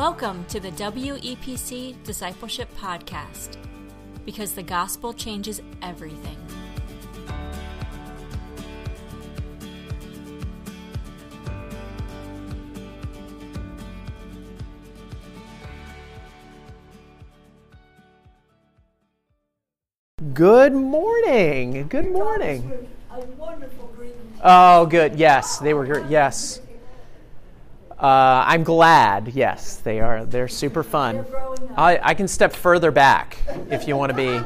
Welcome to the WEPC Discipleship Podcast because the gospel changes everything. Good morning. Good morning. A wonderful greeting. Oh, good. Yes, they were great. Yes. Uh, I'm glad. Yes, they are. They're super fun. I, I can step further back if you want to be.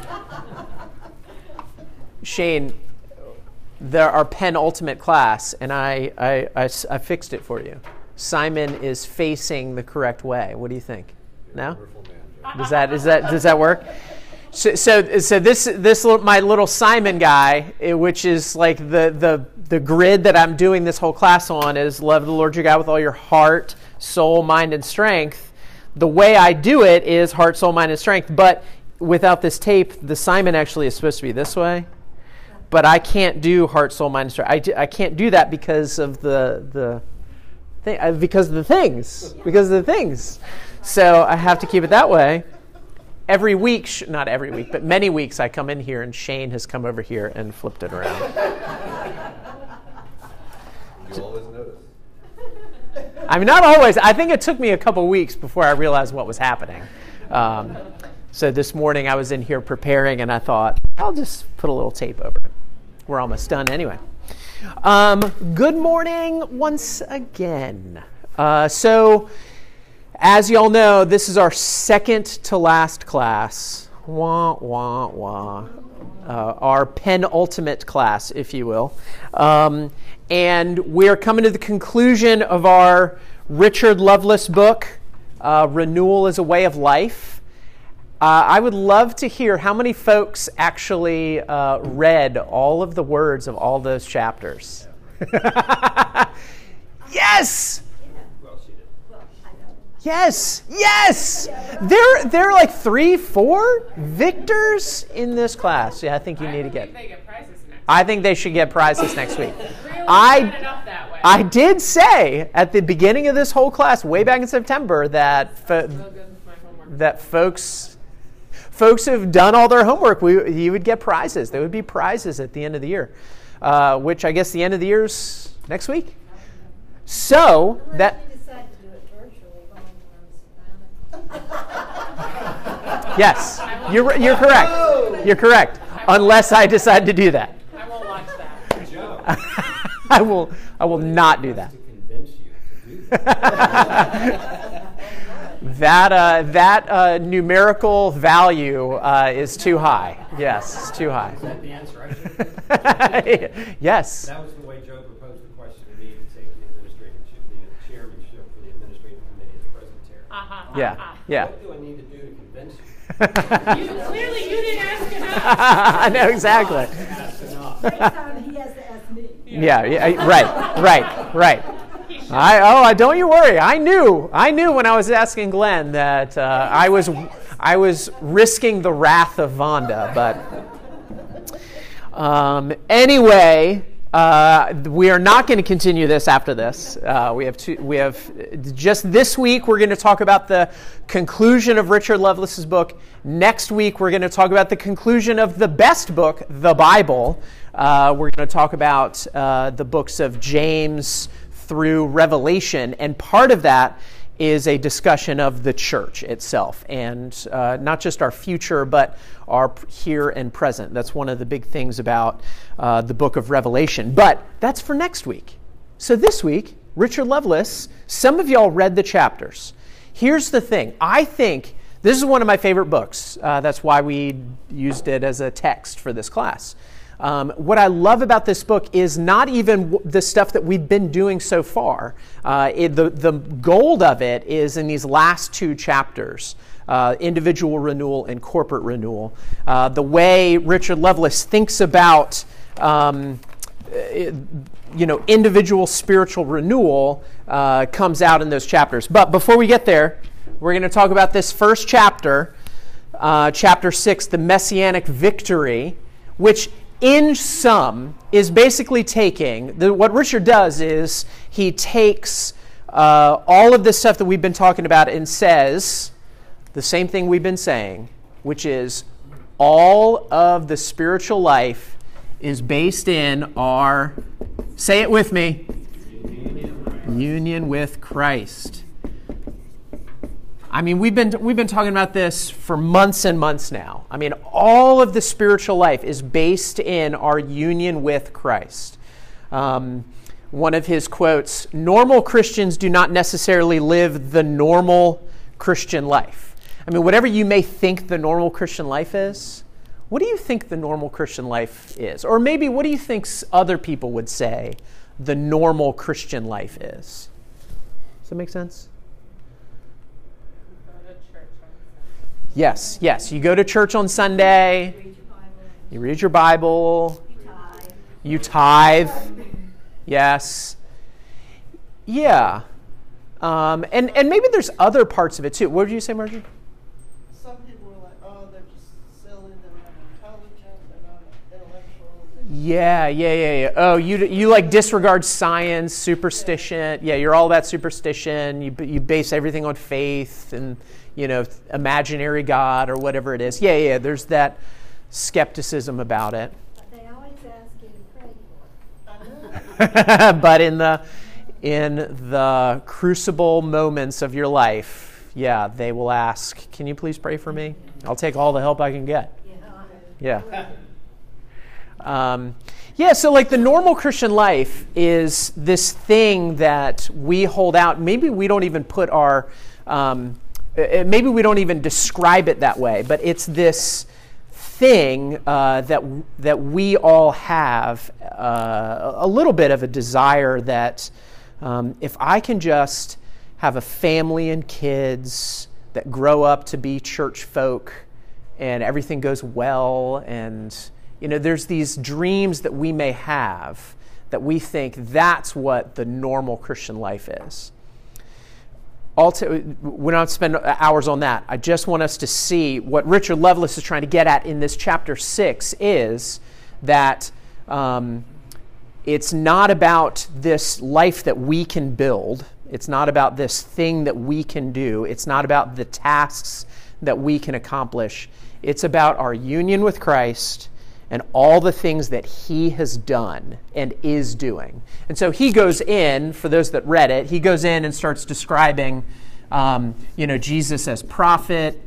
Shane, there our penultimate class, and I I fixed it for you. Simon is facing the correct way. What do you think? No? Does that, is that, does that work? So, so, so this, this little, my little Simon guy, eh, which is like the, the, the grid that I'm doing this whole class on, is love the Lord your God with all your heart, soul, mind, and strength. The way I do it is heart, soul, mind, and strength. But without this tape, the Simon actually is supposed to be this way. But I can't do heart, soul, mind, and strength. i can't do that because of the the thing, uh, because of the things, because of the things. So I have to keep it that way every week, sh- not every week, but many weeks, I come in here and Shane has come over here and flipped it around. You always notice. I mean, not always. I think it took me a couple weeks before I realized what was happening. Um, so this morning I was in here preparing and I thought, I'll just put a little tape over it. We're almost done anyway. Um, good morning once again. Uh, so, as y'all know, this is our second to last class. Wah, wah, wah. Uh, our penultimate class, if you will. Um, and we're coming to the conclusion of our Richard Lovelace book, uh, Renewal as a Way of Life. Uh, I would love to hear how many folks actually uh, read all of the words of all those chapters. yes! Yes, yes. There, there are like three, four victors in this class. Yeah, I think you need to get. Get. I think they should get prizes next week. Really I, enough that way. I did say at the beginning of this whole class, way back in September, that fo- Real good with my homework. that folks, folks who've done all their homework, we, you would get prizes. There would be prizes at the end of the year, uh, which I guess the end of the year's next week. So that. We decided to do it virtually while we were in Savannah. Yes, you're, you're correct. You're correct. Unless I decide to do that. I won't watch that. I will, I will not do that. To convince you that. That, uh, that uh, numerical value uh, is too high. Yes, it's too high. Is that the answer? I should- yes. That was the way Joe proposed the question to me to take the administratorship, the chairmanship for the administrative committee at the present chair. Uh-huh. Yeah, uh-huh. Yeah. What do I need to do to convince you? You, clearly, you didn't ask enough. I know exactly. That's. Next time he has to ask me. Yeah, yeah, right, right, right. I oh, I, don't you worry. I knew, I knew when I was asking Glenn that uh, I was, I was risking the wrath of Vonda. But um, anyway, uh, we are not going to continue this after this. Uh, we have two, we have just this week. We're going to talk about the conclusion of Richard Lovelace's book. Next week, we're going to talk about the conclusion of the best book, the Bible. Uh, we're going to talk about uh, the books of James through Revelation, and part of that is a discussion of the church itself, and uh, not just our future, but our here and present. That's one of the big things about uh, the book of Revelation. But that's for next week. So this week, Richard Lovelace, some of y'all read the chapters. Here's the thing I think this is one of my favorite books. Uh, that's why we used it as a text for this class. Um, what I love about this book is not even the stuff that we've been doing so far. Uh, it, the, the gold of it is in these last two chapters uh, individual renewal and corporate renewal. Uh, the way Richard Lovelace thinks about. Um, it- you know, individual spiritual renewal uh, comes out in those chapters. But before we get there, we're going to talk about this first chapter, uh, chapter six, the messianic victory, which in sum is basically taking the, what Richard does is he takes uh, all of this stuff that we've been talking about and says the same thing we've been saying, which is all of the spiritual life is based in our, say it with me, union with Christ. I mean, we've been, we've been talking about this for months and months now. I mean, all of the spiritual life is based in our union with Christ. Um, one of his quotes normal Christians do not necessarily live the normal Christian life. I mean, whatever you may think the normal Christian life is, what do you think the normal Christian life is? Or maybe what do you think other people would say the normal Christian life is? Does that make sense? Go to church on Yes, yes. You go to church on Sunday, Read your Bible, you read your Bible, you tithe. you tithe. Yes. Yeah. Um, and, and maybe there's other parts of it too. What did you say, Margie? Some people are like, oh, they're just silly, they're not intelligent, they're not intellectual. Yeah, yeah, yeah, yeah. Oh, you, you like disregard science, superstition. Yeah, you're all about superstition. You, you base everything on faith and, you know, imaginary God or whatever it is. Yeah, yeah, there's that skepticism about it. But they always ask you to pray for it. But in the in the crucible moments of your life, yeah, they will ask, "Can you please pray for me?" I'll take all the help I can get. Yeah. Yeah. Um, yeah, so like the normal Christian life is this thing that we hold out. Maybe we don't even put our, um, maybe we don't even describe it that way, but it's this thing uh, that that we all have uh, a little bit of a desire that um, if I can just have a family and kids that grow up to be church folk and everything goes well and you know there's these dreams that we may have that we think that's what the normal christian life is We don't spend hours on that i just want us to see what richard lovelace is trying to get at in this chapter 6 is that um, it's not about this life that we can build. It's not about this thing that we can do. It's not about the tasks that we can accomplish. It's about our union with christ and all the things that he has done and is doing. And so he goes in, for those that read it, he goes in and starts describing, um, you know, Jesus as prophet.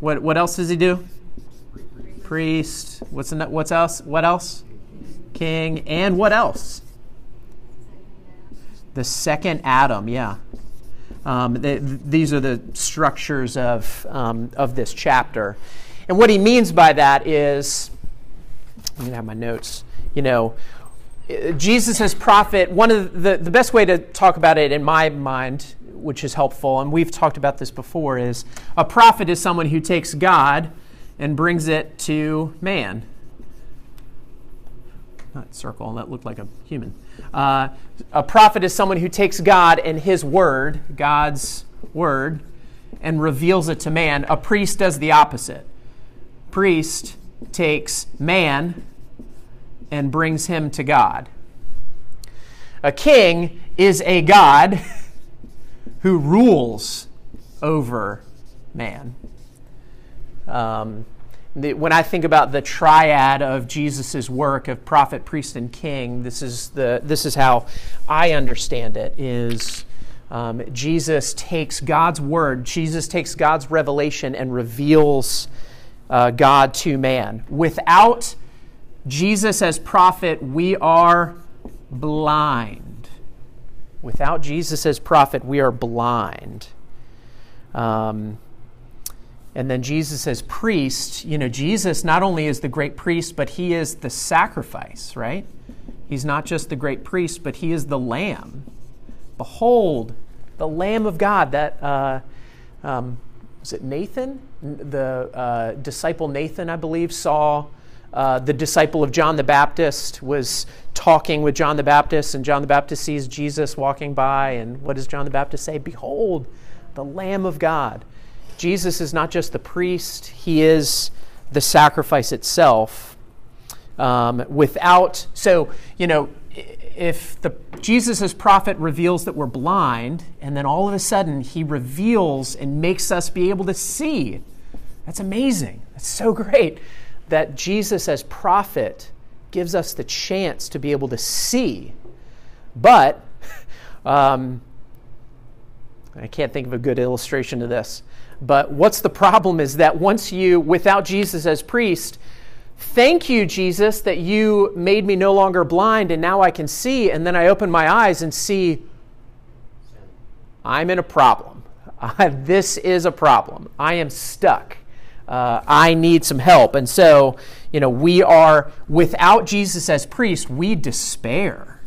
What, what else does he do? Priest. What's, the, what's else? What else? King. And what else? The second Adam, yeah. Um, the, these are the structures of, um, of this chapter. And what he means by that is, I'm going to have my notes, you know, Jesus as prophet, one of the, the best way to talk about it in my mind, which is helpful, and we've talked about this before, is a prophet is someone who takes God and brings it to man. Not circle, that looked like a human. Uh, a prophet is someone who takes God and his word, God's word, and reveals it to man. A priest does the opposite priest takes man and brings him to God. A king is a God who rules over man. Um, when I think about the triad of Jesus' work of prophet, priest, and king, this is, the, this is how I understand it, is um, Jesus takes God's word, Jesus takes God's revelation and reveals uh, God to man. Without Jesus as prophet, we are blind. Without Jesus as prophet, we are blind. Um, and then Jesus as priest, you know, Jesus not only is the great priest, but he is the sacrifice, right? He's not just the great priest, but he is the lamb. Behold, the Lamb of God that uh, um, was it Nathan? The uh, disciple Nathan, I believe, saw uh, the disciple of John the Baptist was talking with John the Baptist, and John the Baptist sees Jesus walking by, and what does John the Baptist say? Behold, the Lamb of God. Jesus is not just the priest, he is the sacrifice itself. Um, without, so, you know, if the Jesus as prophet reveals that we're blind, and then all of a sudden he reveals and makes us be able to see, that's amazing. That's so great that Jesus as prophet gives us the chance to be able to see. But um, I can't think of a good illustration of this. But what's the problem is that once you, without Jesus as priest, thank you, Jesus, that you made me no longer blind and now I can see. And then I open my eyes and see I'm in a problem. this is a problem. I am stuck. Uh, I need some help. And so, you know, we are, without Jesus as priest, we despair,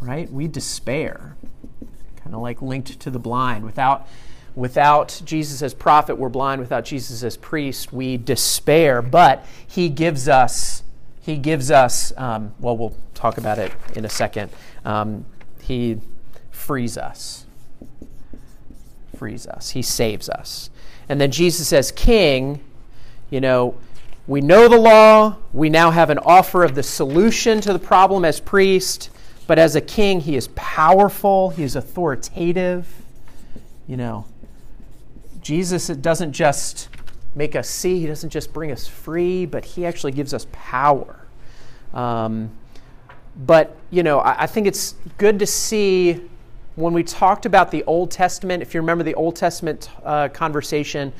right? We despair. Kind of like linked to the blind. Without, without Jesus as prophet, we're blind. Without Jesus as priest, we despair. But he gives us, he gives us, um, well, we'll talk about it in a second. Um, he frees us. Frees us. He saves us. And then Jesus as king, you know, we know the law. We now have an offer of the solution to the problem as priest. But as a king, he is powerful, he is authoritative. You know, Jesus doesn't just make us see, he doesn't just bring us free, but he actually gives us power. Um, but, you know, I, I think it's good to see when we talked about the Old Testament, if you remember the Old Testament uh, conversation,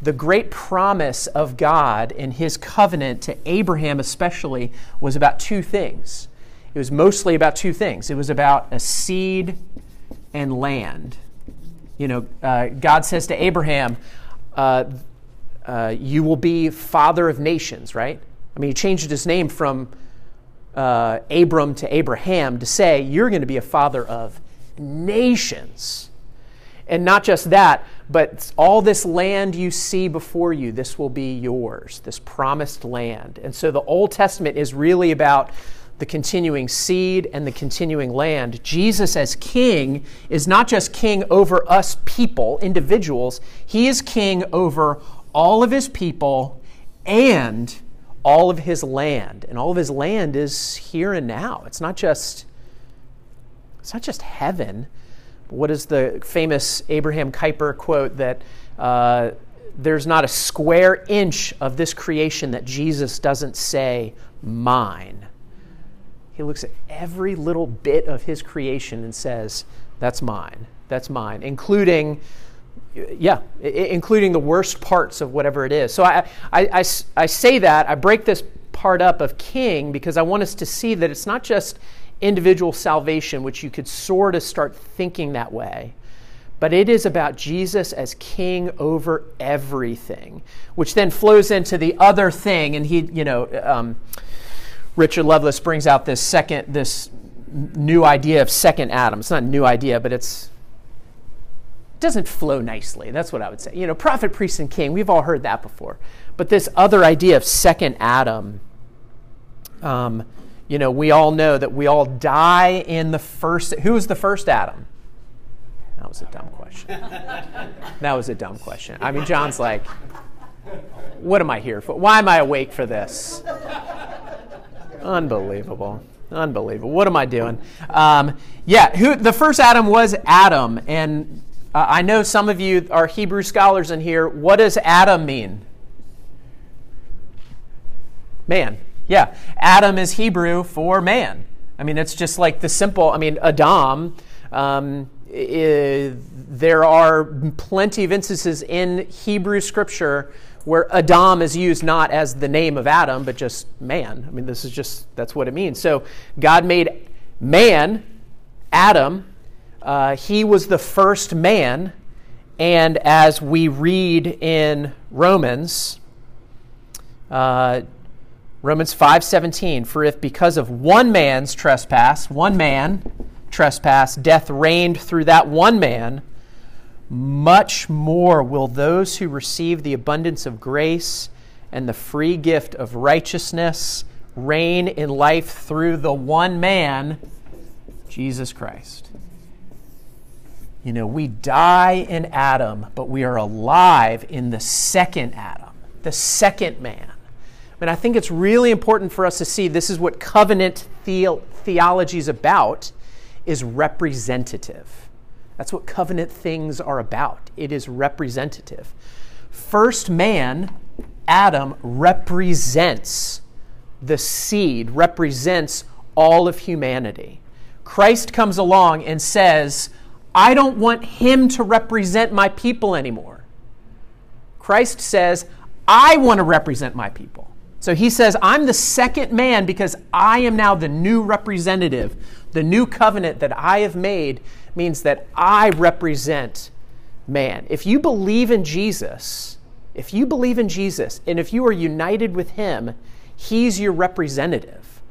the great promise of God in his covenant to Abraham, especially, was about two things. It was mostly about two things it was about a seed and land. You know, uh, God says to Abraham, uh, uh, You will be father of nations, right? I mean, he changed his name from uh, Abram to Abraham to say, You're going to be a father of nations. And not just that, but all this land you see before you, this will be yours, this promised land. And so the Old Testament is really about the continuing seed and the continuing land. Jesus, as king, is not just king over us people, individuals, he is king over all of his people and all of his land. And all of his land is here and now. It's not just it's not just heaven. What is the famous Abraham Kuyper quote that uh, there's not a square inch of this creation that Jesus doesn't say, mine? He looks at every little bit of his creation and says, that's mine. That's mine, including yeah, including the worst parts of whatever it is. So I, I, I, I, say that, I break this part up of king because I want us to see that it's not just individual salvation, which you could sort of start thinking that way. But it is about Jesus as king over everything, which then flows into the other thing. And he, you know, um, Richard Lovelace brings out this second, this new idea of second Adam. It's not a new idea, but it's it doesn't flow nicely. That's what I would say. You know, prophet, priest, and king. We've all heard that before. But this other idea of second Adam. Um, you know, we all know that we all die in the first. Who was the first Adam? That was a dumb question. that was a dumb question. I mean, John's like, what am I here for? Why am I awake for this? Unbelievable. Unbelievable. What am I doing? Um, yeah, who the first Adam was Adam, and uh, I know some of you are Hebrew scholars in here. What does Adam mean? Man. Yeah, Adam is Hebrew for man. I mean, it's just like the simple, I mean, Adam. Um, there are plenty of instances in Hebrew scripture where Adam is used not as the name of Adam, but just man. I mean, this is just, that's what it means. So God made man, Adam. Uh, he was the first man. And as we read in Romans, uh, Romans 5:17 for if because of one man's trespass, one man trespass, death reigned through that one man, much more will those who receive the abundance of grace and the free gift of righteousness reign in life through the one man, Jesus Christ. You know, we die in Adam, but we are alive in the second Adam, the second man. And I think it's really important for us to see this is what covenant theo- theology is about is representative. That's what covenant things are about. It is representative. First man, Adam, represents the seed, represents all of humanity. Christ comes along and says, I don't want him to represent my people anymore. Christ says, I want to represent my people. So he says, I'm the second man because I am now the new representative. The new covenant that I have made means that I represent man. If you believe in Jesus, if you believe in Jesus, and if you are united with him, he's your representative.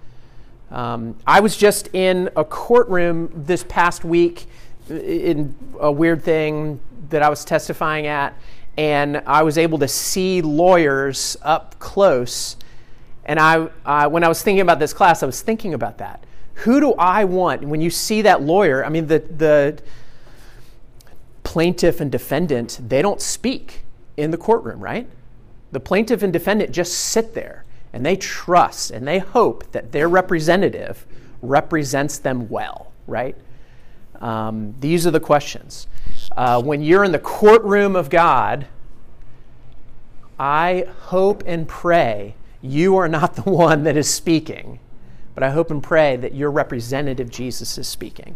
Um, I was just in a courtroom this past week in a weird thing that I was testifying at, and I was able to see lawyers up close. And I, uh, when I was thinking about this class, I was thinking about that. Who do I want when you see that lawyer? I mean, the, the plaintiff and defendant, they don't speak in the courtroom, right? The plaintiff and defendant just sit there and they trust and they hope that their representative represents them well, right? Um, these are the questions. Uh, when you're in the courtroom of God, I hope and pray you are not the one that is speaking, but I hope and pray that your representative Jesus is speaking.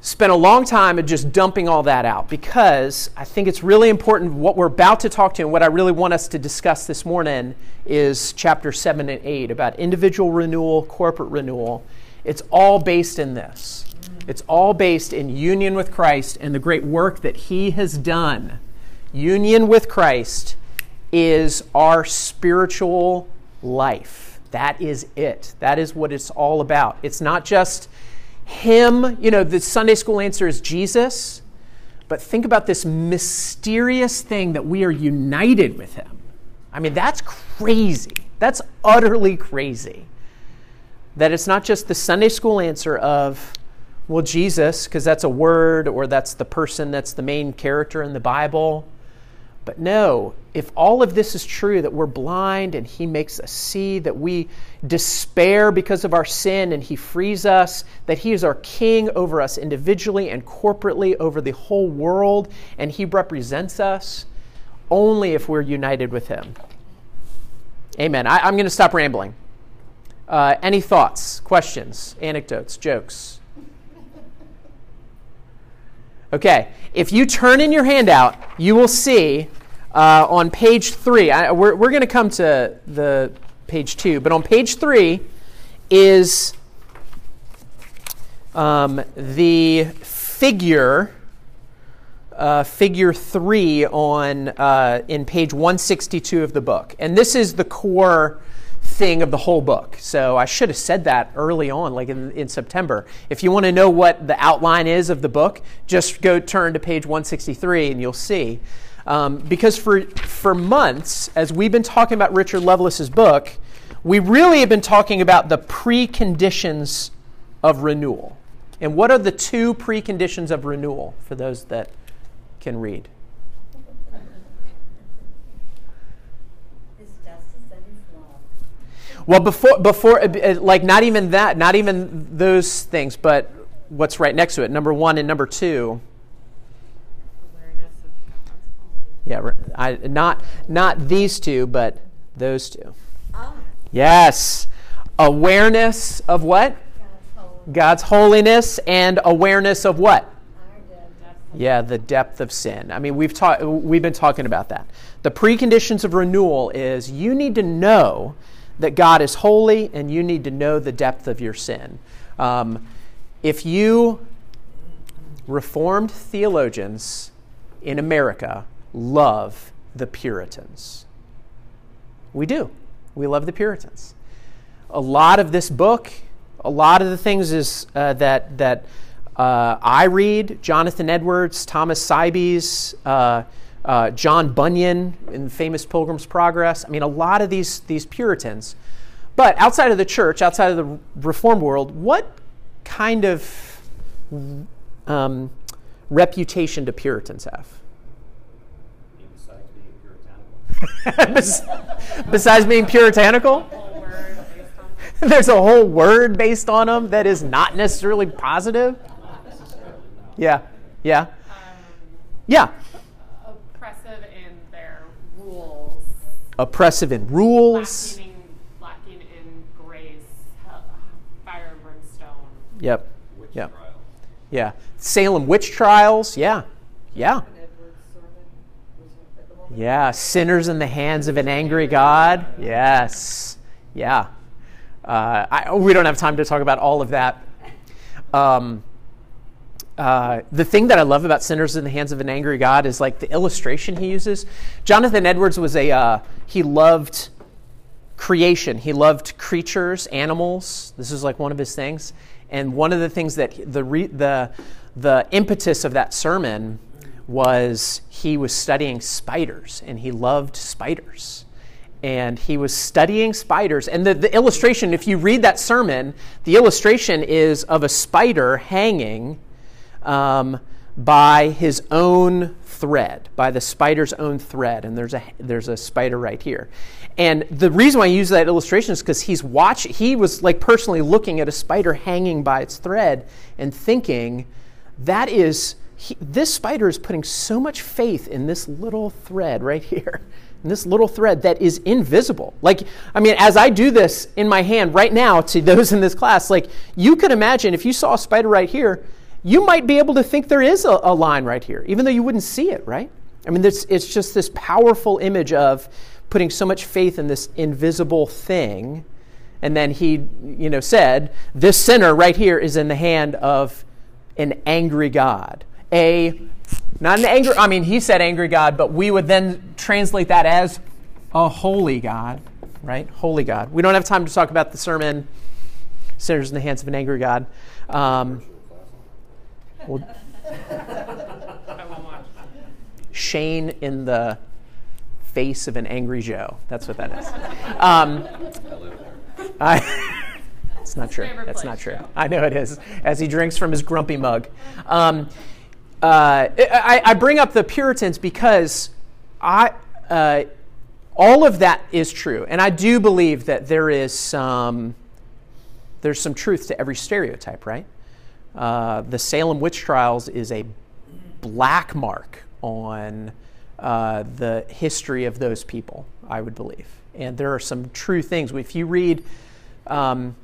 Spent a long time of just dumping all that out because I think it's really important. What we're about to talk to and what I really want us to discuss this morning is chapter 7 and 8 about individual renewal, corporate renewal. It's all based in this. It's all based in union with Christ and the great work that He has done. Union with Christ is our spiritual life. That is it. That is what it's all about. It's not just Him, you know, the Sunday school answer is Jesus, but think about this mysterious thing that we are united with Him. I mean, that's crazy. That's utterly crazy. That it's not just the Sunday school answer of, well, Jesus, because that's a word or that's the person that's the main character in the Bible. But no, if all of this is true, that we're blind and He makes us see, that we despair because of our sin and He frees us, that He is our King over us individually and corporately over the whole world, and He represents us only if we're united with Him. Amen. I, am going to stop rambling. Uh, any thoughts, questions, anecdotes, jokes? Okay, if you turn in your handout, you will see uh, on page three, I, we're, we're going to come to the page two, but on page three is um, the figure, uh, figure three on uh, in page 162 of the book, and this is the core thing of the whole book. So I should have said that early on, like in, in September. If you want to know what the outline is of the book, just go turn to page 163 and you'll see. Um, because for, for months, as we've been talking about Richard Lovelace's book, we really have been talking about the preconditions of renewal. And what are the two preconditions of renewal for those that can read? His justice and his love. Well, before, before, uh, like, not even that, not even those things, but what's right next to it, number one and number two. Awareness of God's holiness. Yeah, I, not not these two, but those two. Oh, Yes, awareness of what? God's holy. God's holiness and awareness of what? Yeah, the depth of sin. I mean, we've taught we've been talking about that. The preconditions of renewal is you need to know that God is holy, and you need to know the depth of your sin. Um, if you Reformed theologians in America love the Puritans, we do. We love the Puritans. A lot of this book, a lot of the things is uh, that that uh, I read, Jonathan Edwards, Thomas Sibbes, uh, uh, John Bunyan in the famous Pilgrim's Progress. I mean, a lot of these these Puritans. But outside of the church, outside of the Reformed world, what kind of um, reputation do Puritans have? Besides being puritanical. Bes- Besides being puritanical? Whole word based on there's a whole word based on them that is not necessarily positive. Yeah, yeah, Um, yeah. oppressive in their rules, Oppressive in rules. lacking, lacking in grace, fire and brimstone. Yep. Witch Yep. Yeah. Salem witch trials. Yeah. Yeah. Edward's sermon was at the moment. Yeah. Sinners in the hands of an angry God. Yes. Yeah. Uh, I, we don't have time to talk about all of that. Um, uh, the thing that I love about Sinners in the Hands of an Angry God is like the illustration he uses. Jonathan Edwards was a, uh, he loved creation. He loved creatures, animals. This is like one of his things. And one of the things that he- the the the impetus of that sermon was he was studying spiders and he loved spiders. And he was studying spiders. And the, the illustration, if you read that sermon, the illustration is of a spider hanging um, by his own thread, by the spider's own thread. And there's a there's a spider right here. And the reason why I use that illustration is because he's watch he was like personally looking at a spider hanging by its thread and thinking, that is he, this spider is putting so much faith in this little thread right here. In this little thread that is invisible. Like, I mean, as I do this in my hand right now to those in this class, like, you could imagine if you saw a spider right here, you might be able to think there is a, a line right here, even though you wouldn't see it, right? I mean, this, it's just this powerful image of putting so much faith in this invisible thing. And then he, you know, said, this sinner right here is in the hand of an angry God. A, not an angry, I mean, he said angry God, but we would then translate that as a holy God, right? Holy God. We don't have time to talk about the sermon, Sinners in the Hands of an Angry God. Um, well, I won't. Shane in the face of an angry Joe. That's what that is. Um, I, it's not true. That's not true. I know it is. As he drinks from his grumpy mug. Um, uh, I, I bring up the Puritans because I, uh, all of that is true, and I do believe that there is some there's some truth to every stereotype, right? Uh, the Salem witch trials is a black mark on uh, the history of those people, I would believe. And there are some true things. If you read um,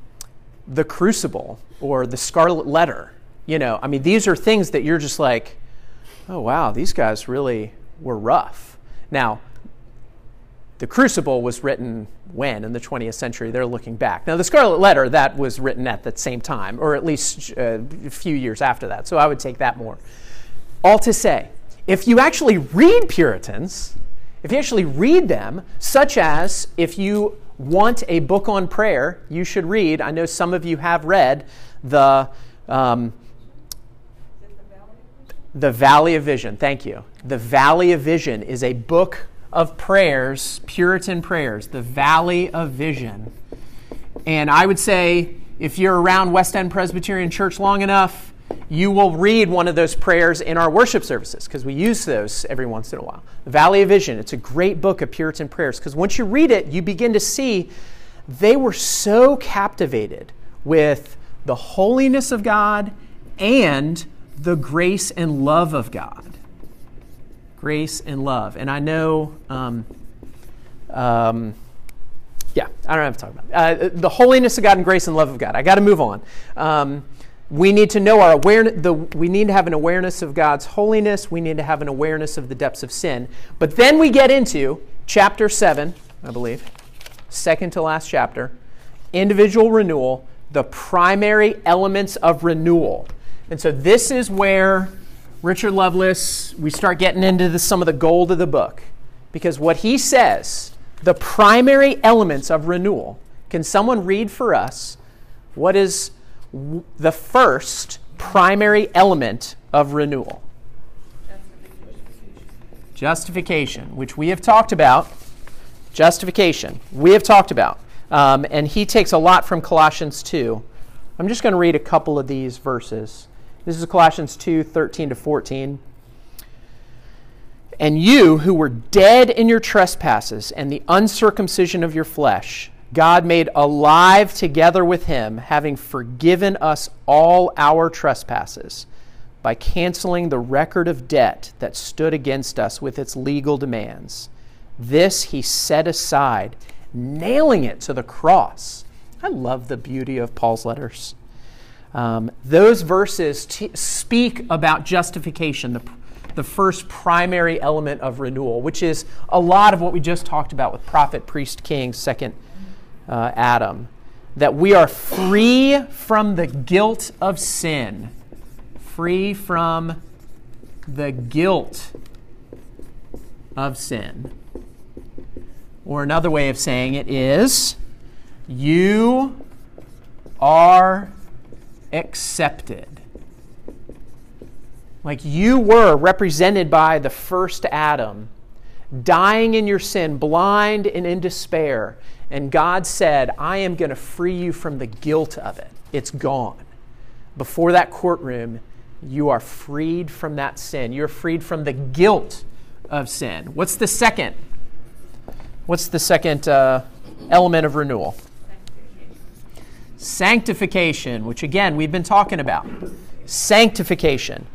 The Crucible or The Scarlet Letter, you know, I mean, these are things that you're just like, oh, wow, these guys really were rough. Now, the Crucible was written when in the 20th century? They're looking back. Now, the Scarlet Letter that was written at that same time, or at least uh, a few years after that. So I would take that more. All to say, if you actually read Puritans, if you actually read them, such as if you want a book on prayer, you should read. I know some of you have read the. Um, the Valley of Vision. Thank you. The Valley of Vision is a book of prayers, Puritan prayers. The Valley of Vision. And I would say if you're around West End Presbyterian Church long enough, you will read one of those prayers in our worship services because we use those every once in a while. The Valley of Vision, it's a great book of Puritan prayers because once you read it, you begin to see they were so captivated with the holiness of God and the grace and love of God. Grace and love. And I know, um, um, yeah, I don't have to talk about. Uh, the holiness of God and grace and love of God. I got to move on. Um, we need to know our awareness. The, we need to have an awareness of God's holiness. We need to have an awareness of the depths of sin. But then we get into chapter seven, I believe, second to last chapter, individual renewal, the primary elements of renewal. And so this is where Richard Lovelace, we start getting into the, some of the gold of the book. Because what he says, the primary elements of renewal, can someone read for us what is the first primary element of renewal? Justification, which we have talked about. Justification, we have talked about. Um, and he takes a lot from Colossians 2. I'm just going to read a couple of these verses. This is Colossians 2 13 to 14. And you who were dead in your trespasses and the uncircumcision of your flesh, God made alive together with him, having forgiven us all our trespasses by canceling the record of debt that stood against us with its legal demands. This he set aside, nailing it to the cross. I love the beauty of Paul's letters. Um, those verses t- speak about justification, the, the first primary element of renewal, which is a lot of what we just talked about with prophet, priest, king, second uh, Adam. That we are free from the guilt of sin, free from the guilt of sin. Or another way of saying it is, you are accepted. Like you were represented by the first Adam, dying in your sin, blind and in despair. And God said, I am going to free you from the guilt of it. It's gone. Before that courtroom, you are freed from that sin. You're freed from the guilt of sin. What's the second? What's the second uh, element of renewal? Sanctification, which again we've been talking about. Sanctification.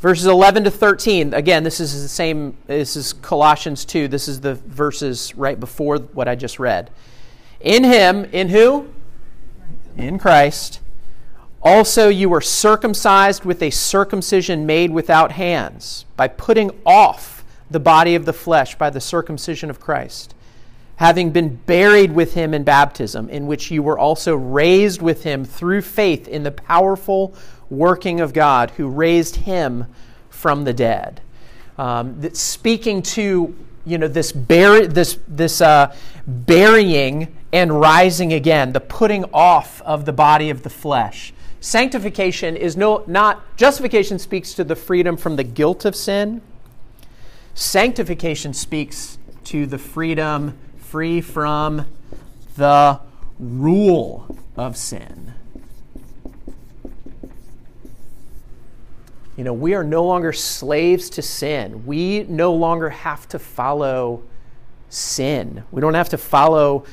Verses 11 to 13. Again, this is the same, this is Colossians 2. This is the verses right before what I just read. In him, in who? In Christ. Also, you were circumcised with a circumcision made without hands, by putting off the body of the flesh by the circumcision of Christ having been buried with him in baptism, in which you were also raised with him through faith in the powerful working of God who raised him from the dead. Um, that speaking to you know this bur- this this uh, burying and rising again, the putting off of the body of the flesh. Sanctification is no not justification speaks to the freedom from the guilt of sin. Sanctification speaks to the freedom free from the rule of sin. You know, we are no longer slaves to sin. We no longer have to follow sin. We don't have to follow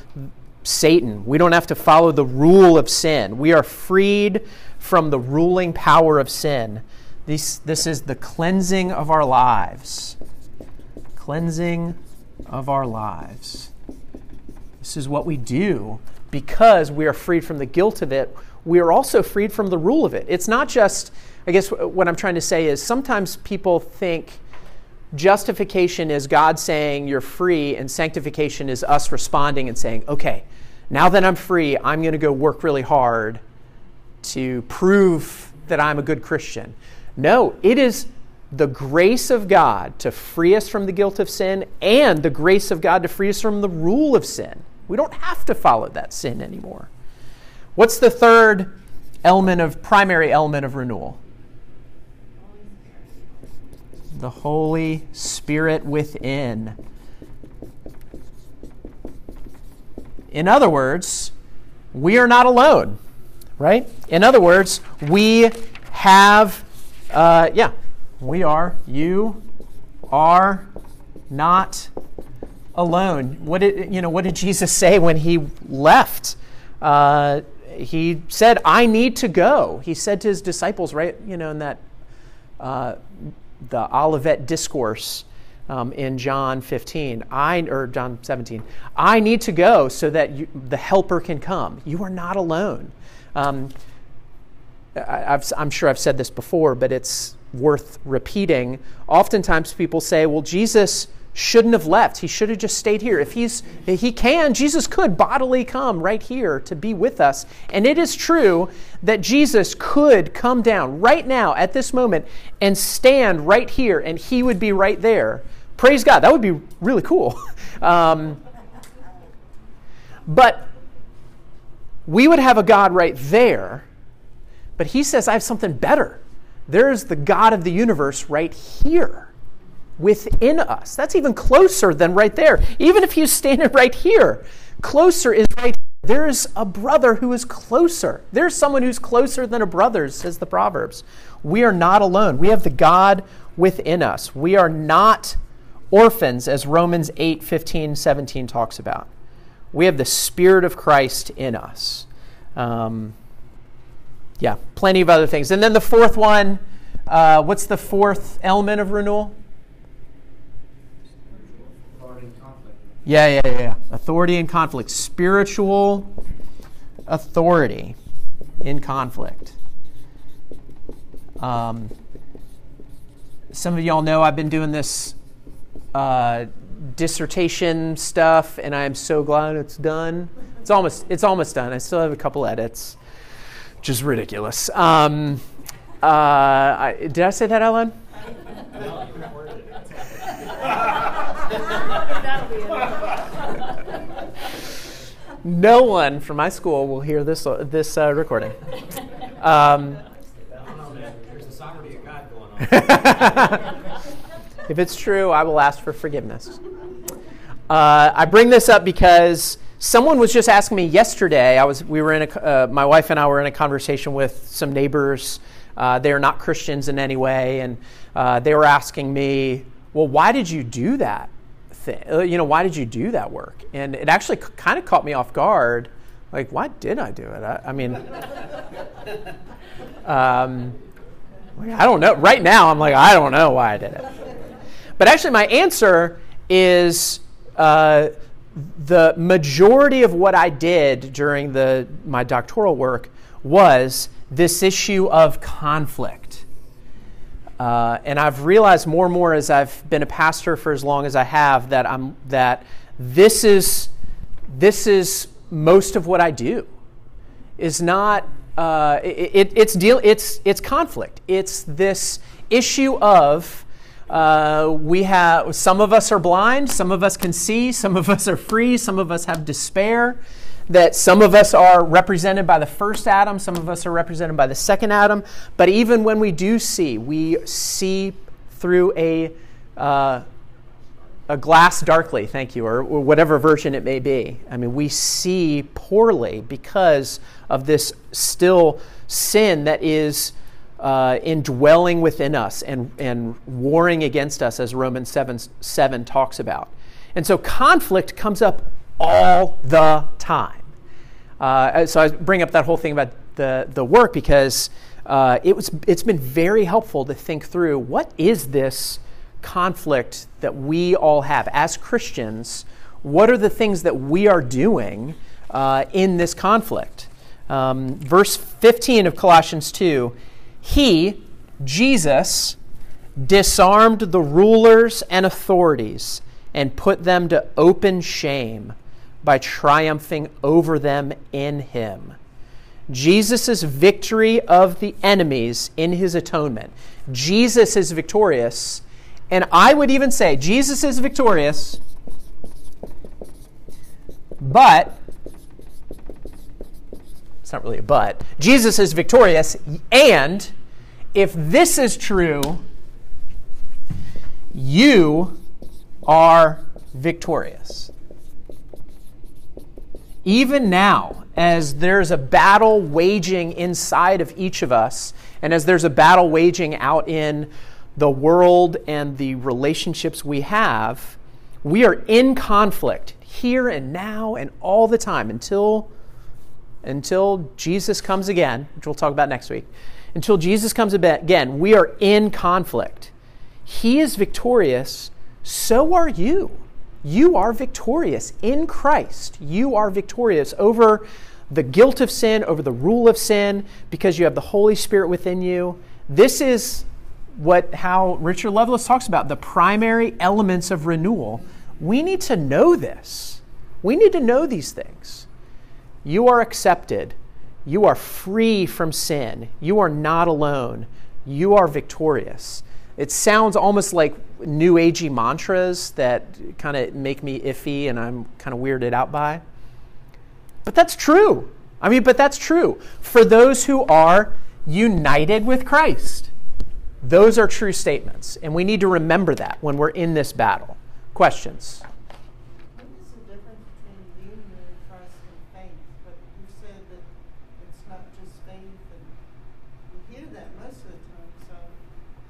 Satan. We don't have to follow the rule of sin. We are freed from the ruling power of sin. This, this is the cleansing of our lives. Cleansing of our lives. This is what we do because we are freed from the guilt of it. We are also freed from the rule of it. It's not just, I guess what I'm trying to say is sometimes people think justification is God saying you're free, and sanctification is us responding and saying, okay, now that I'm free, I'm going to go work really hard to prove that I'm a good Christian. No, it is the grace of God to free us from the guilt of sin and the grace of God to free us from the rule of sin. We don't have to follow that sin anymore. What's the third element of primary element of renewal? The Holy Spirit within. In other words, we are not alone, right? In other words, we have, uh, yeah, we are, you are not alone. What did, you know, what did Jesus say when he left? Uh, he said, I need to go. He said to his disciples, right, you know, in that, uh, the Olivet discourse um, in John 15, I, or John 17, I need to go so that you, the helper can come. You are not alone. Um, I, am sure I've said this before, but it's worth repeating. Oftentimes people say, well, Jesus shouldn't have left. He should have just stayed here. If he's if he can, Jesus could bodily come right here to be with us. And it is true that Jesus could come down right now at this moment and stand right here and he would be right there. Praise God. That would be really cool. um, but we would have a God right there. But he says, I have something better. There's the God of the universe right here within us. That's even closer than right there. Even if he's standing right here, closer is right There's a brother who is closer. There's someone who's closer than a brother, says the Proverbs. We are not alone. We have the God within us. We are not orphans, as Romans 8, 15, 17 talks about. We have the Spirit of Christ in us. Um, yeah, plenty of other things. And then the fourth one uh, what's the fourth element of renewal? Authority and conflict. Yeah, yeah, yeah, yeah. Authority and conflict. Spiritual authority in conflict. Um, some of y'all know I've been doing this uh, dissertation stuff, and I am so glad it's done. It's almost it's almost done. I still have a couple edits, which is ridiculous. Um, uh, I, did I say that out loud? No one from my school will hear this this uh, recording. Um, if it's true, I will ask for forgiveness. Uh, I bring this up because someone was just asking me yesterday. I was we were in a uh, my wife and I were in a conversation with some neighbors. Uh, they are not Christians in any way, and uh, they were asking me, "Well, why did you do that thing? Uh, You know, why did you do that work?" And it actually kind of caught me off guard. Like, why did I do it? I, I mean. Um, I don't know. Right now, I'm like, I don't know why I did it. But actually, my answer is uh, the majority of what I did during the, my doctoral work was this issue of conflict. Uh, and I've realized more and more as I've been a pastor for as long as I have that I'm that this is this is most of what I do is not uh, it, it- it's deal it's it's conflict. It's this issue of uh, we have some of us are blind, some of us can see, some of us are free, some of us have despair. That some of us are represented by the first Adam, some of us are represented by the second Adam. But even when we do see, we see through a uh, a glass darkly, thank you, or, or whatever version it may be. I mean, we see poorly because of this still sin that is uh, indwelling within us and, and warring against us, as Romans 7, 7 talks about. And so conflict comes up all the time. Uh, so I bring up that whole thing about the, the work because uh, it was, it's been very helpful to think through what is this conflict that we all have as Christians? What are the things that we are doing uh, in this conflict? Um, verse 15 of Colossians 2 He, Jesus, disarmed the rulers and authorities and put them to open shame by triumphing over them in him. Jesus' victory of the enemies in his atonement. Jesus is victorious, and I would even say Jesus is victorious, but it's not really a but. Jesus is victorious, and if this is true, you are victorious. Even now, as there's a battle waging inside of each of us, and as there's a battle waging out in the world and the relationships we have, we are in conflict here and now and all the time until until Jesus comes again, which we'll talk about next week. Until Jesus comes again, we are in conflict. He is victorious, so are you. You are victorious in Christ. You are victorious over the guilt of sin, over the rule of sin, because you have the Holy Spirit within you. This is what how Richard Lovelace talks about the primary elements of renewal. We need to know this. We need to know these things. You are accepted. You are free from sin. You are not alone. You are victorious. It sounds almost like new agey mantras that kind of make me iffy and I'm kind of weirded out by. But that's true. I mean, but that's true for those who are united with Christ. Those are true statements, and we need to remember that when we're in this battle. Questions? What is the difference between union in Christ and faith? But you said that it's not just faith, and we hear that most of the time. So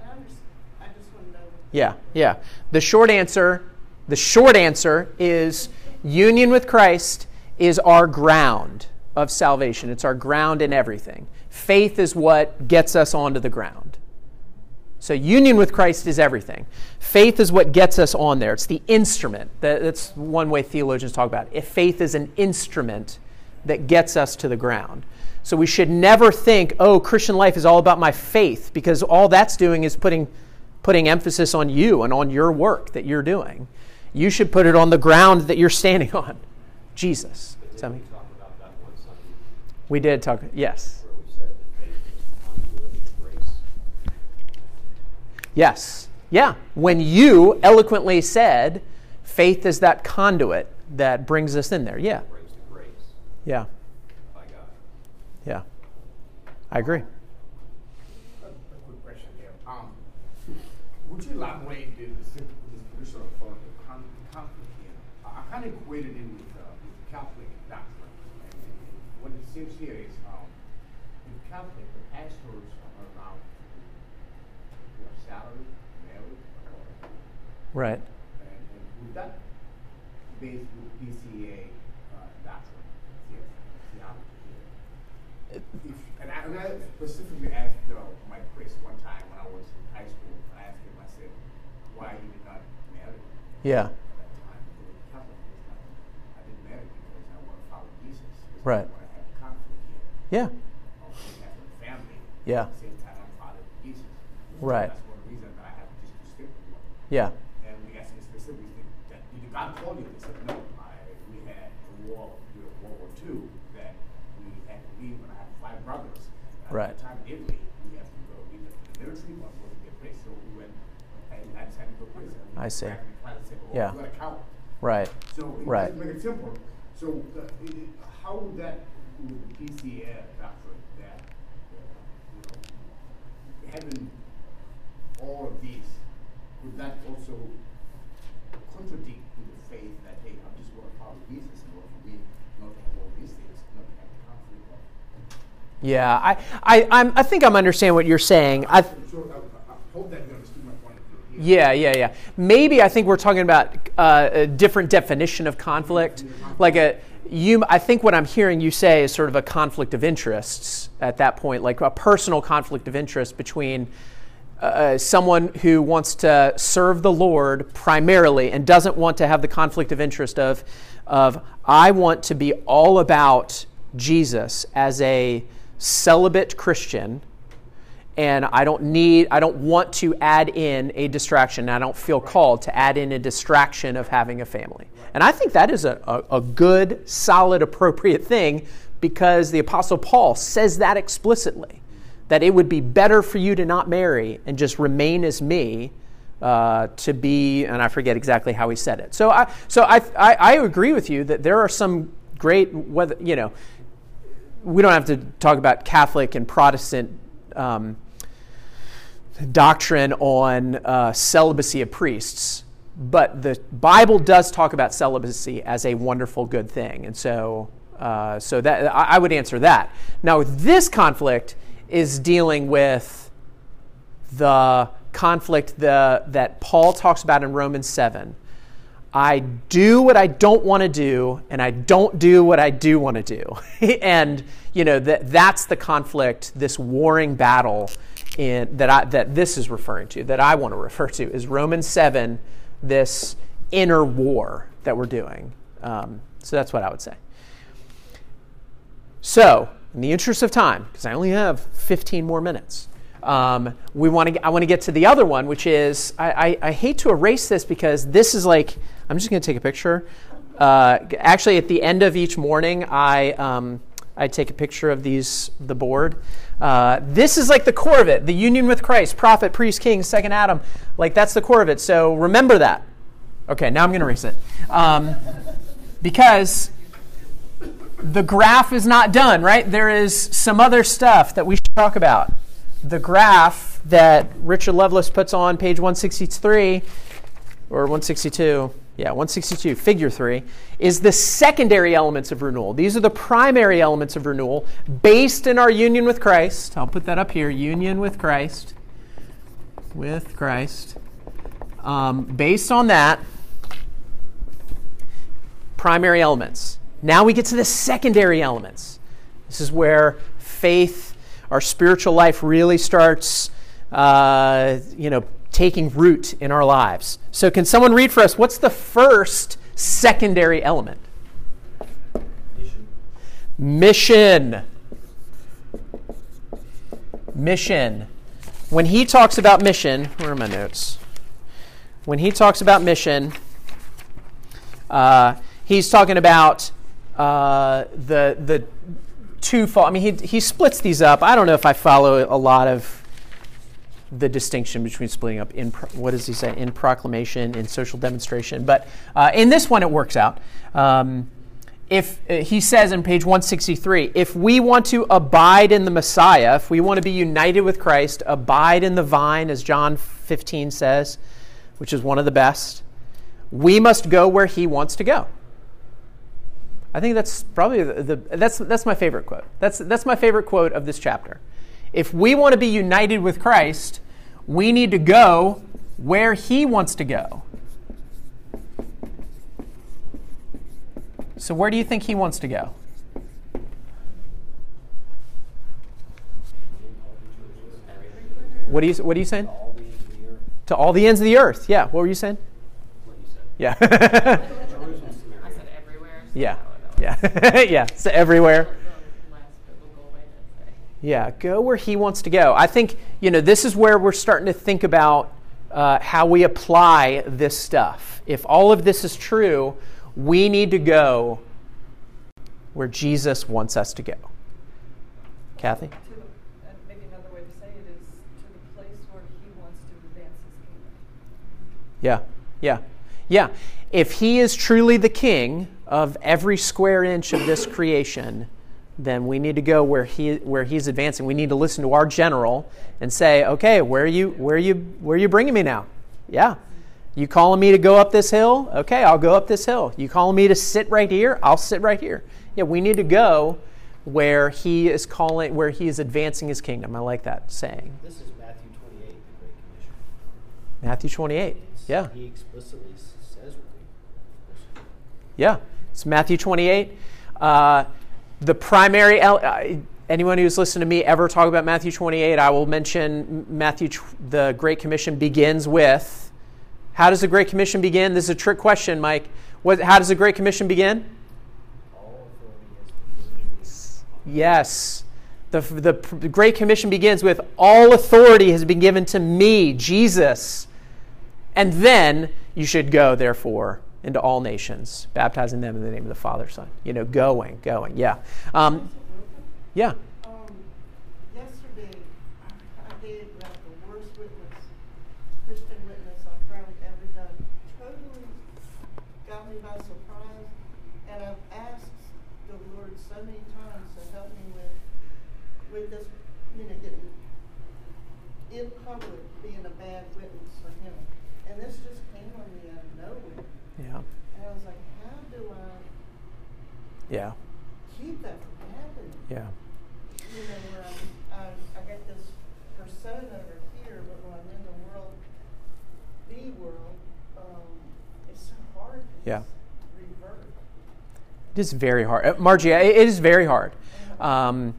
I understand. I just want to know. Yeah, yeah. The short answer, the short answer is union with Christ is our ground of salvation. It's our ground in everything. Faith is what gets us onto the ground. So, union with Christ is everything. Faith is what gets us on there. It's the instrument. That's one way theologians talk about it. If faith is an instrument that gets us to the ground. So, we should never think, oh, Christian life is all about my faith, because all that's doing is putting, putting emphasis on you and on your work that you're doing. You should put it on the ground that you're standing on Jesus. But Does that didn't we make- talk about that one Sunday We did talk, yes. where we said that faith is the conduit of grace? Yes. Yeah. When you eloquently said, faith is that conduit that brings us in there. Yeah. Brings to grace Yeah. Yeah. I agree. A a quick question there. Um, would you elaborate the, the, position of uh, the con- conflict here? I, kind of equated it with, uh, with Catholic doctrine. And, and what it seems here is, um, in Catholic, the pastors are allowed to, their salary, married, or, Right. and, and would that base with PCA uh, doctrine, the- theology here? If, and, I, and I specifically asked uh, my priest one time when I was in high school. I asked him, I said, why he did not marry Yeah. at that time. He was Catholic. Was not, I didn't marry because I want to follow Jesus. Right. I want to have conflict here. Yeah. Oh, of having a family. Yeah. At the time, I'm following Jesus. Right. That's one I have just to stick. Yeah. And we asked him specifically, that, did God call you? They said, no. I, we had a war, during World War II, that we had to leave when I had five brothers. At Right. the time in Italy, we have to go either to the military or go to the place. So we went, and I decided to go prison. And we I see. back and tried to say, Yeah. you're a coward. Right. So it Right. make it simple. So uh, i- i- how would that, with the PCA doctrine, that, uh, you know, having all of these, would that also contradict with the faith that, hey, I'm just going to follow Jesus for me not to have all these things, not to have the conflict. Yeah. I, I, I'm, I think I'm understanding what you're saying. I, So I, I hope that you understood my point of view. Yeah, yeah, yeah. Maybe I think we're talking about uh, a different definition of conflict. Like a you, I think what I'm hearing you say is sort of a conflict of interests at that point, like a personal conflict of interest between uh, someone who wants to serve the Lord primarily and doesn't want to have the conflict of interest of, of I want to be all about Jesus as a celibate Christian and I don't need, I don't want to add in a distraction. I don't feel called to add in a distraction of having a family. And I think that is a, a, a good, solid, appropriate thing because the Apostle Paul says that explicitly that it would be better for you to not marry and just remain as me. Uh, to be, and I forget exactly how he said it. So I, so I, I, I agree with you that there are some great, whether you know, we don't have to talk about Catholic and Protestant um, doctrine on uh, celibacy of priests, but the Bible does talk about celibacy as a wonderful, good thing, and so uh, so that I, I would answer that. Now, this conflict is dealing with the conflict the, that Paul talks about in Romans seven. I do what I don't want to do, and I don't do what I do want to do. and you know that that's the conflict, this warring battle in, that I, that this is referring to, that I want to refer to, is Romans seven, this inner war that we're doing. Um, so that's what I would say. So, in the interest of time, because I only have 15 more minutes, um, we want to. I want to get to the other one, which is I, I, I hate to erase this because this is like I'm just going to take a picture. Uh, actually, at the end of each morning, I um, I take a picture of these the board. Uh, this is like the core of it: the union with Christ, prophet, priest, king, second Adam. Like that's the core of it. So remember that. Okay, now I'm going to erase it um, because the graph is not done, right? There is some other stuff that we should talk about. The graph that Richard Lovelace puts on page 163 or 162, yeah, 162, figure 3, is the secondary elements of renewal. These are the primary elements of renewal based in our union with Christ. I'll put that up here union with Christ. With Christ. Um, based on that, primary elements. Now we get to the secondary elements. This is where faith, our spiritual life, really starts, uh, you know, taking root in our lives. So, can someone read for us what's the first secondary element? Mission. Mission. When he talks about mission, where are my notes? When he talks about mission, uh, he's talking about uh, the the twofold. I mean, he he splits these up. I don't know if I follow a lot of the distinction between splitting up in what does he say in proclamation in social demonstration, but uh, in this one it works out. Um, if uh, he says in page 163 if we want to abide in the messiah if we want to be united with christ abide in the vine as john 15 says which is one of the best we must go where he wants to go. I think that's probably the, the that's that's my favorite quote. That's that's my favorite quote of this chapter if we want to be united with christ we need to go where he wants to go So, where do you think he wants to go? What are you, what are you saying? All To all the ends of the earth. Yeah. What were you saying? what you said. Yeah. I said everywhere. so yeah. Yeah. yeah. So, everywhere. Less biblical way to say. Yeah, go where he wants to go. I think, you know, this is where we're starting to think about uh, how we apply this stuff. If all of this is true, we need to go where Jesus wants us to go. Kathy? To the, maybe another way to say it is to the place where he wants to advance his kingdom. Yeah, yeah, yeah. If he is truly the king of every square inch of this creation, then we need to go where he where he's advancing. We need to listen to our general and say, "Okay, where are you where are you where are you bringing me now?" Yeah. You calling me to go up this hill? Okay, I'll go up this hill. You calling me to sit right here? I'll sit right here. Yeah, we need to go where he is calling where he is advancing his kingdom. I like that saying. This is Matthew 28, the Great Commission. Matthew 28. It's- Yeah. He explicitly says Yeah, it's Matthew 28. Uh, the primary, uh, anyone who's listened to me ever talk about Matthew 28, I will mention Matthew, the Great Commission begins with. How does the Great Commission begin? This is a trick question, Mike. What, how does the Great Commission begin? Yes. The, the, the Great Commission begins with All authority has been given to me, Jesus. And then you should go, therefore, into all nations, baptizing them in the name of the Father, Son. You know, going, going. Yeah. Um, yeah. Yesterday, I gave the worst witness, Christian witness I've probably ever done. Totally got me by surprise, and I've asked the Lord so many times to help with, with this, you know, getting in public being a bad witness for Him. And this just came on me out of nowhere, Yeah. and I was like, how do I Yeah. keep that from happening? Yeah. you know, where I'm, I, I got this persona over here, but when I'm in the world, the world, um, it's so hard to Yeah. just revert. It is very hard. Uh, Margie, it it is very hard. Um,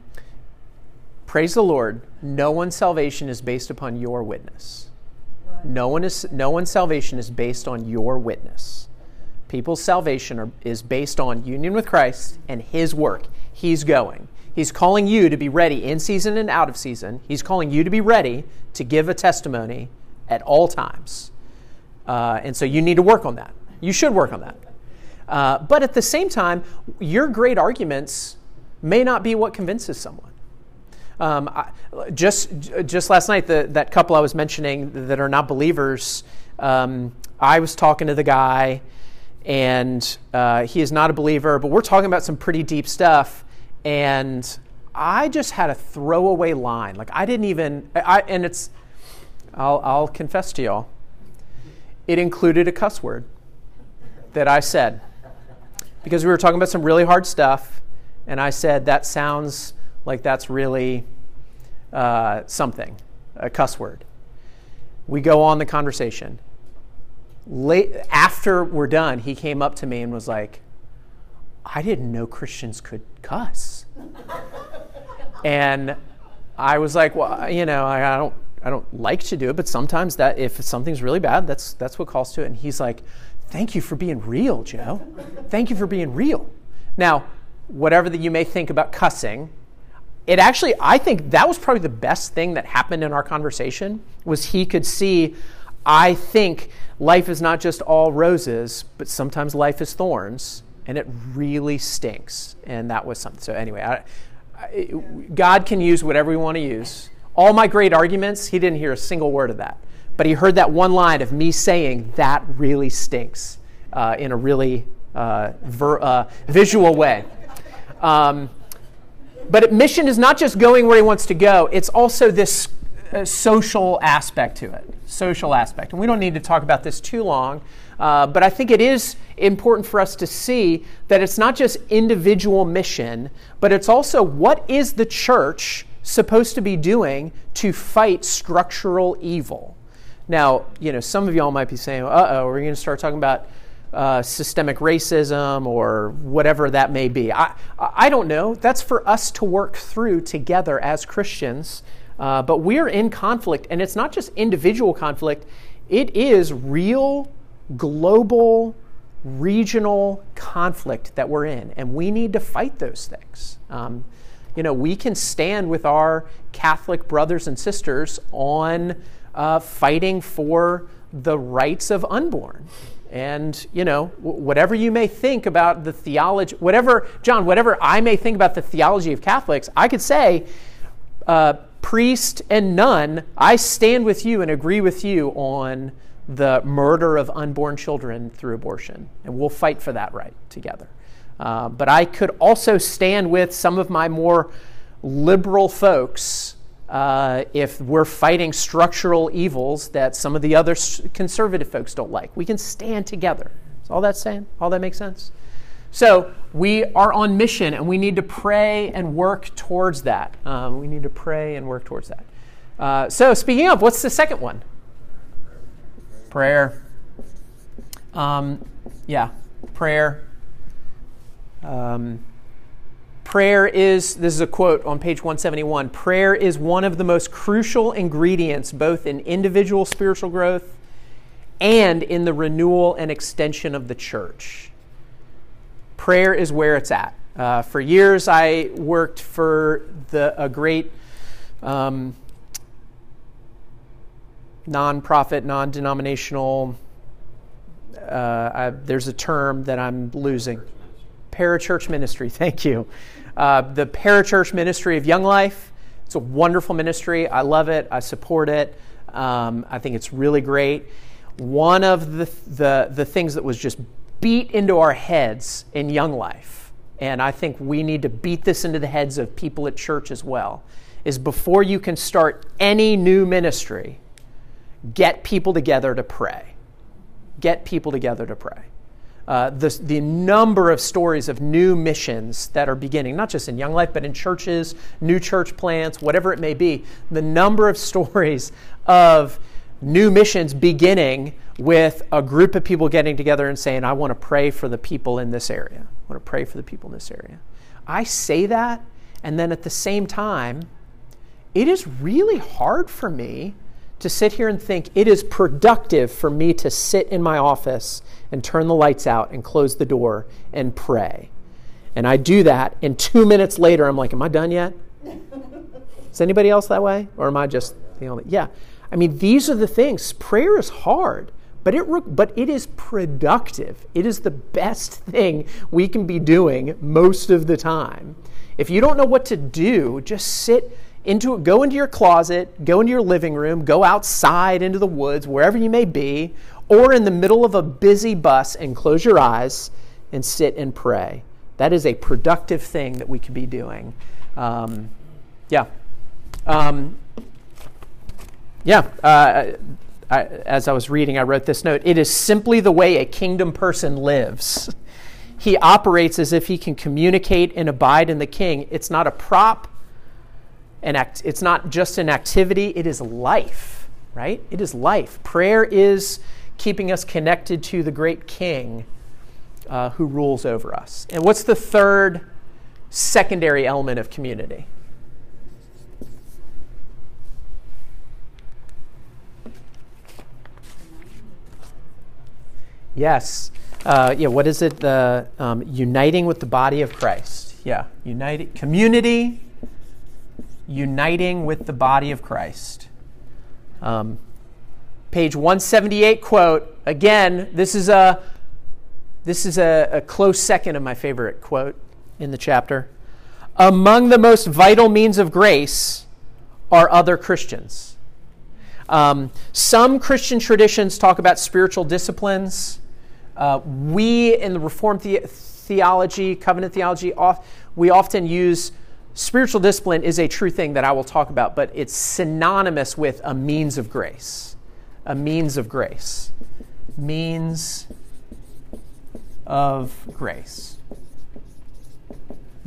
praise the Lord. No one's salvation is based upon your witness. Right. No one is no one's salvation is based on your witness. People's salvation are, is based on union with Christ and His work. He's going. He's calling you to be ready in season and out of season. He's calling you to be ready to give a testimony at all times. Uh, and so you need to work on that. You should work on that. Uh, but at the same time, your great arguments may not be what convinces someone. Um, I, just just last night, the, that couple I was mentioning that are not believers, um, I was talking to the guy, and uh, he is not a believer, but we're talking about some pretty deep stuff, and I just had a throwaway line. Like I didn't even, I, and it's, I'll, I'll confess to y'all, it included a cuss word that I said because we were talking about some really hard stuff, and I said that sounds like that's really uh, something, a cuss word. We go on the conversation. Late after we're done, he came up to me and was like, I didn't know Christians could cuss. and I was like, well, you know, I, I don't I don't like to do it, but sometimes that if something's really bad, that's that's what calls to it. And he's like, "Thank you for being real, Joe. Thank you for being real." Now, whatever that you may think about cussing, it actually I think that was probably the best thing that happened in our conversation was he could see I think life is not just all roses, but sometimes life is thorns, and it really stinks. And that was something. So anyway, I, I, God can use whatever we want to use. All my great arguments, he didn't hear a single word of that. But he heard that one line of me saying, that really stinks, uh, in a really uh, ver, uh, visual way. Um, but mission is not just going where he wants to go, it's also this uh, social aspect to it. Social aspect. And we don't need to talk about this too long, uh, but I think it is important for us to see that it's not just individual mission, but it's also what is the church supposed to be doing to fight structural evil. Now, you know, some of y'all might be saying, uh oh, we're going to start talking about uh, systemic racism or whatever that may be. I, I don't know. That's for us to work through together as Christians. Uh, but we're in conflict, and it's not just individual conflict, it is real, global, regional conflict that we're in, and we need to fight those things. Um, you know, we can stand with our Catholic brothers and sisters on uh, fighting for the rights of unborn. And, you know, whatever you may think about the theology, whatever, John, whatever I may think about the theology of Catholics, I could say, uh, priest and nun, I stand with you and agree with you on the murder of unborn children through abortion. And we'll fight for that right together. Uh, but I could also stand with some of my more liberal folks uh, if we're fighting structural evils that some of the other conservative folks don't like. We can stand together. Is all that saying? All that makes sense? So we are on mission and we need to pray and work towards that. Um, we need to pray and work towards that. Uh, so, speaking of, what's the second one? Prayer. Um, yeah, prayer. Um, prayer is, this is a quote on page 171 prayer is one of the most crucial ingredients both in individual spiritual growth and in the renewal and extension of the church. Prayer is where it's at. Uh, for years, I worked for the, a great um, nonprofit, non denominational, uh, there's a term that I'm losing parachurch ministry. Thank you. Uh, the parachurch ministry of Young Life. It's a wonderful ministry. I love it. I support it. Um, I think it's really great. One of the, the, the things that was just beat into our heads in Young Life, and I think we need to beat this into the heads of people at church as well, is before you can start any new ministry, get people together to pray. Get people together to pray uh, the, the number of stories of new missions that are beginning, not just in Young Life, but in churches, new church plants, whatever it may be, the number of stories of new missions beginning with a group of people getting together and saying, I want to pray for the people in this area. I want to pray for the people in this area. I say that, and then at the same time, it is really hard for me to sit here and think it is productive for me to sit in my office and turn the lights out and close the door and pray. And I do that, and two minutes later, I'm like, Am I done yet? Is anybody else that way? Or am I just the only? Yeah. I mean, these are the things. Prayer is hard, but it, but it is productive. It is the best thing we can be doing most of the time. If you don't know what to do, just sit into go into your closet, go into your living room, go outside into the woods, wherever you may be, or in the middle of a busy bus and close your eyes and sit and pray. That is a productive thing that we could be doing. Um, yeah. Um, yeah. Uh, I, as I was reading, I wrote this note. It is simply the way a kingdom person lives. He operates as if he can communicate and abide in the king. It's not a prop, an act, it's not just an activity, it is life, right? It is life. Prayer is keeping us connected to the great King uh, who rules over us. And what's the third secondary element of community? Yes. Uh, yeah, what is it? The um, uniting with the body of Christ. Yeah, united community, uniting with the body of Christ. Um, page 178 quote. Again, this is a this is a, a close second of my favorite quote in the chapter. Among the most vital means of grace are other Christians. Um, some Christian traditions talk about spiritual disciplines. Uh, we in the Reformed the- theology, covenant theology, off, we often use spiritual discipline is a true thing that I will talk about, but it's synonymous with a means of grace. A means of grace. Means of grace.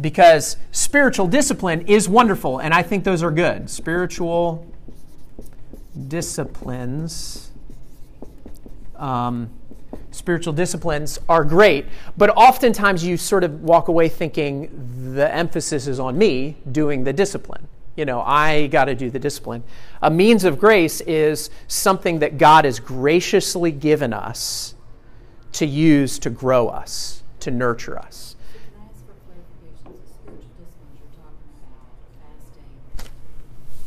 Because spiritual discipline is wonderful, and I think those are good. Spiritual disciplines. Um, spiritual disciplines are great, but oftentimes you sort of walk away thinking the emphasis is on me doing the discipline. You know, I got to do the discipline. A means of grace is something that God has graciously given us to use to grow us, to nurture us. Can I ask for clarification? The spiritual disciplines you're talking about, fasting,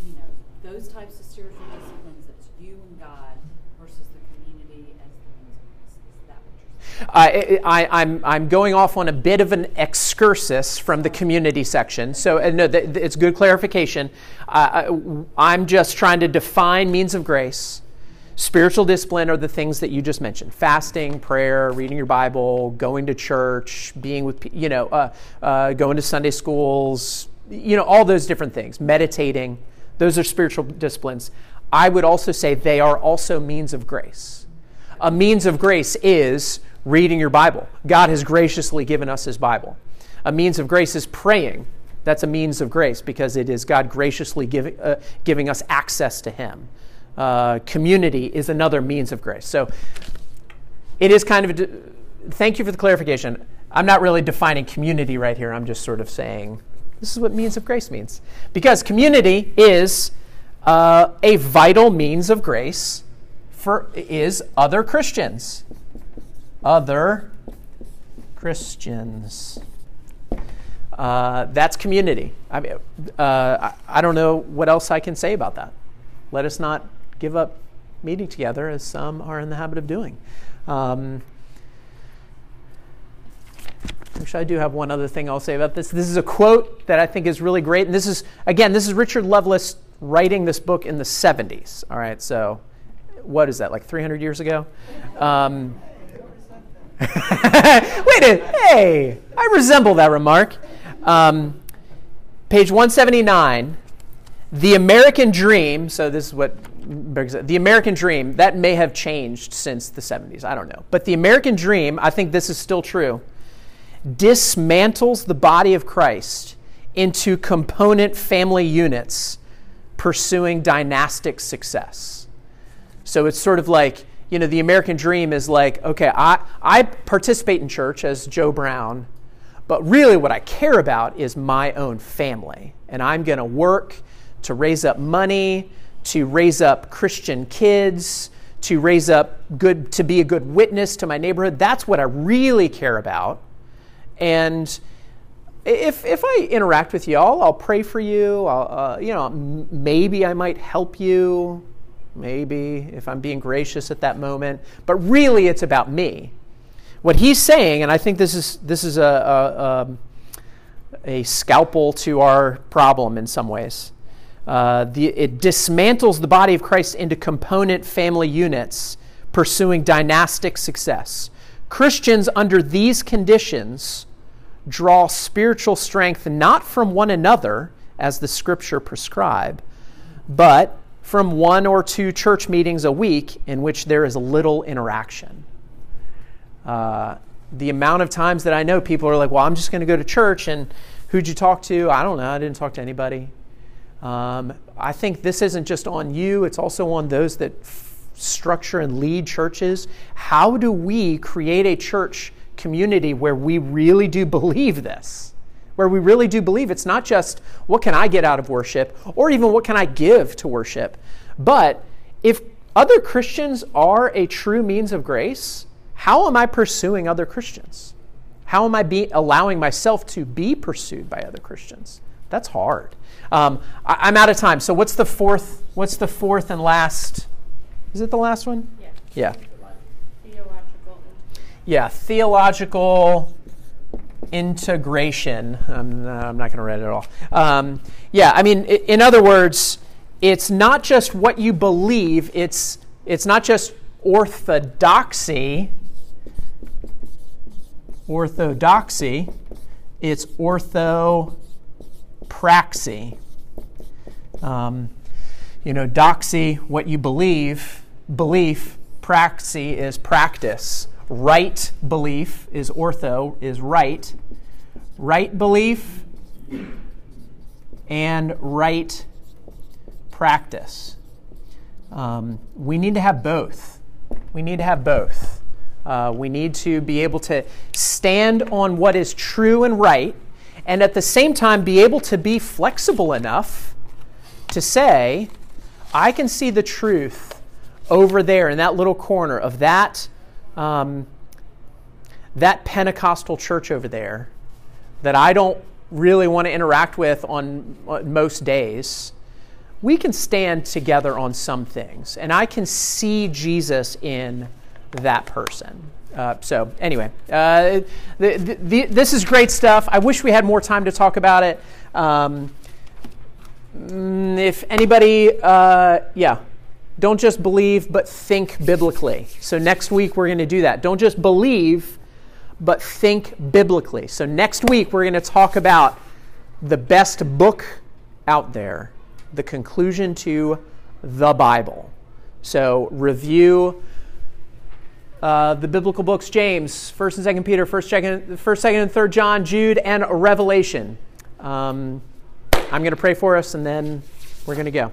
you know, those types of spiritual disciplines, that's you and God versus the community as the means of grace. Is that what you're saying? I, I, I'm, I'm going off on a bit of an excursus from the community section. So, uh, no, it's good clarification. Uh, I, I'm just trying to define means of grace. Spiritual discipline are the things that you just mentioned fasting, prayer, reading your Bible, going to church, being with, you know, uh, uh, going to Sunday schools, you know, all those different things, meditating. Those are spiritual disciplines. I would also say they are also means of grace. A means of grace is reading your Bible. God has graciously given us His Bible. A means of grace is praying. That's a means of grace because it is God graciously giving, uh, giving us access to Him. Uh, community is another means of grace. So it is kind of. De- thank you for the clarification. I'm not really defining community right here. I'm just sort of saying this is what means of grace means. Because community is uh, a vital means of grace for is other Christians. Other Christians. Uh, that's community. I mean, uh, I, don't know what else I can say about that. Let us not give up meeting together as some are in the habit of doing. Um, Actually, I do have one other thing I'll say about this. This is a quote that I think is really great. And this is, again, this is Richard Lovelace writing this book in the 70s. All right, so what is that, like 300 years ago? Um, Wait a hey, I resemble that remark. Um, page 179, the American dream. So this is what the American dream that may have changed since the 70s. I don't know, but the American dream. I think this is still true. Dismantles the body of Christ into component family units, pursuing dynastic success. So it's sort of like you know, the American dream is like, okay, I, I participate in church as Joe Brown, but really what I care about is my own family. And I'm going to work to raise up money, to raise up Christian kids, to raise up good, to be a good witness to my neighborhood. That's what I really care about. And if, if I interact with y'all, I'll pray for you. I'll, uh, you know, maybe I might help you maybe if I'm being gracious at that moment. But really, it's about me. What he's saying, and I think this is this is a a, um, a scalpel to our problem in some ways. Uh, the, it dismantles the body of Christ into component family units, pursuing dynastic success. Christians under these conditions draw spiritual strength not from one another, as the scripture prescribe, but from one or two church meetings a week in which there is little interaction. Uh, the amount of times that I know people are like, well, I'm just going to go to church and who'd you talk to? I don't know. I didn't talk to anybody. Um, I think this isn't just on you, it's also on those that f- structure and lead churches. How do we create a church community where we really do believe this, where we really do believe it's not just what can I get out of worship or even what can I give to worship, but if other Christians are a true means of grace, how am I pursuing other Christians? How am I be, allowing myself to be pursued by other Christians? That's hard. Um, I, am out of time. So what's the fourth? What's the fourth and last? Is it the last one? Yeah. Yeah. Theological. Yeah. Theological integration. I'm, uh, I'm not going to read it all. Um, yeah. I mean, in other words, it's not just what you believe. It's it's not just orthodoxy. Orthodoxy. It's orthopraxy. Um, you know, doxy, what you believe, belief, praxy is practice. Right belief is ortho, is right. Right belief and right practice. Um, we need to have both. We need to have both. Uh, we need to be able to stand on what is true and right, and at the same time be able to be flexible enough to say, I can see the truth over there in that little corner of that, um, that Pentecostal church over there that I don't really want to interact with on, on most days. We can stand together on some things, and I can see Jesus in that person. Uh, so, anyway, uh, the, the, the, this is great stuff. I wish we had more time to talk about it. Um, Mm, if anybody, uh, yeah, don't just believe, but think biblically. So next week we're going to do that. Don't just believe, but think biblically. So next week we're going to talk about the best book out there, the conclusion to the Bible. So review uh, the biblical books: James, First and Second Peter, First, Second, First, Second, and Third John, Jude, and Revelation. Um, I'm going to pray for us and then we're going to go.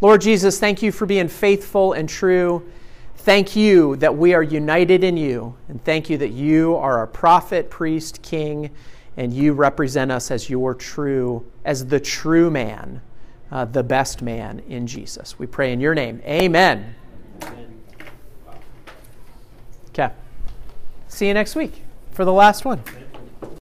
Lord Jesus, thank you for being faithful and true. Thank you that we are united in you. And thank you that you are our prophet, priest, king, and you represent us as your true, as the true man, uh, the best man in Jesus. We pray in your name. Amen. Okay. See you next week for the last one.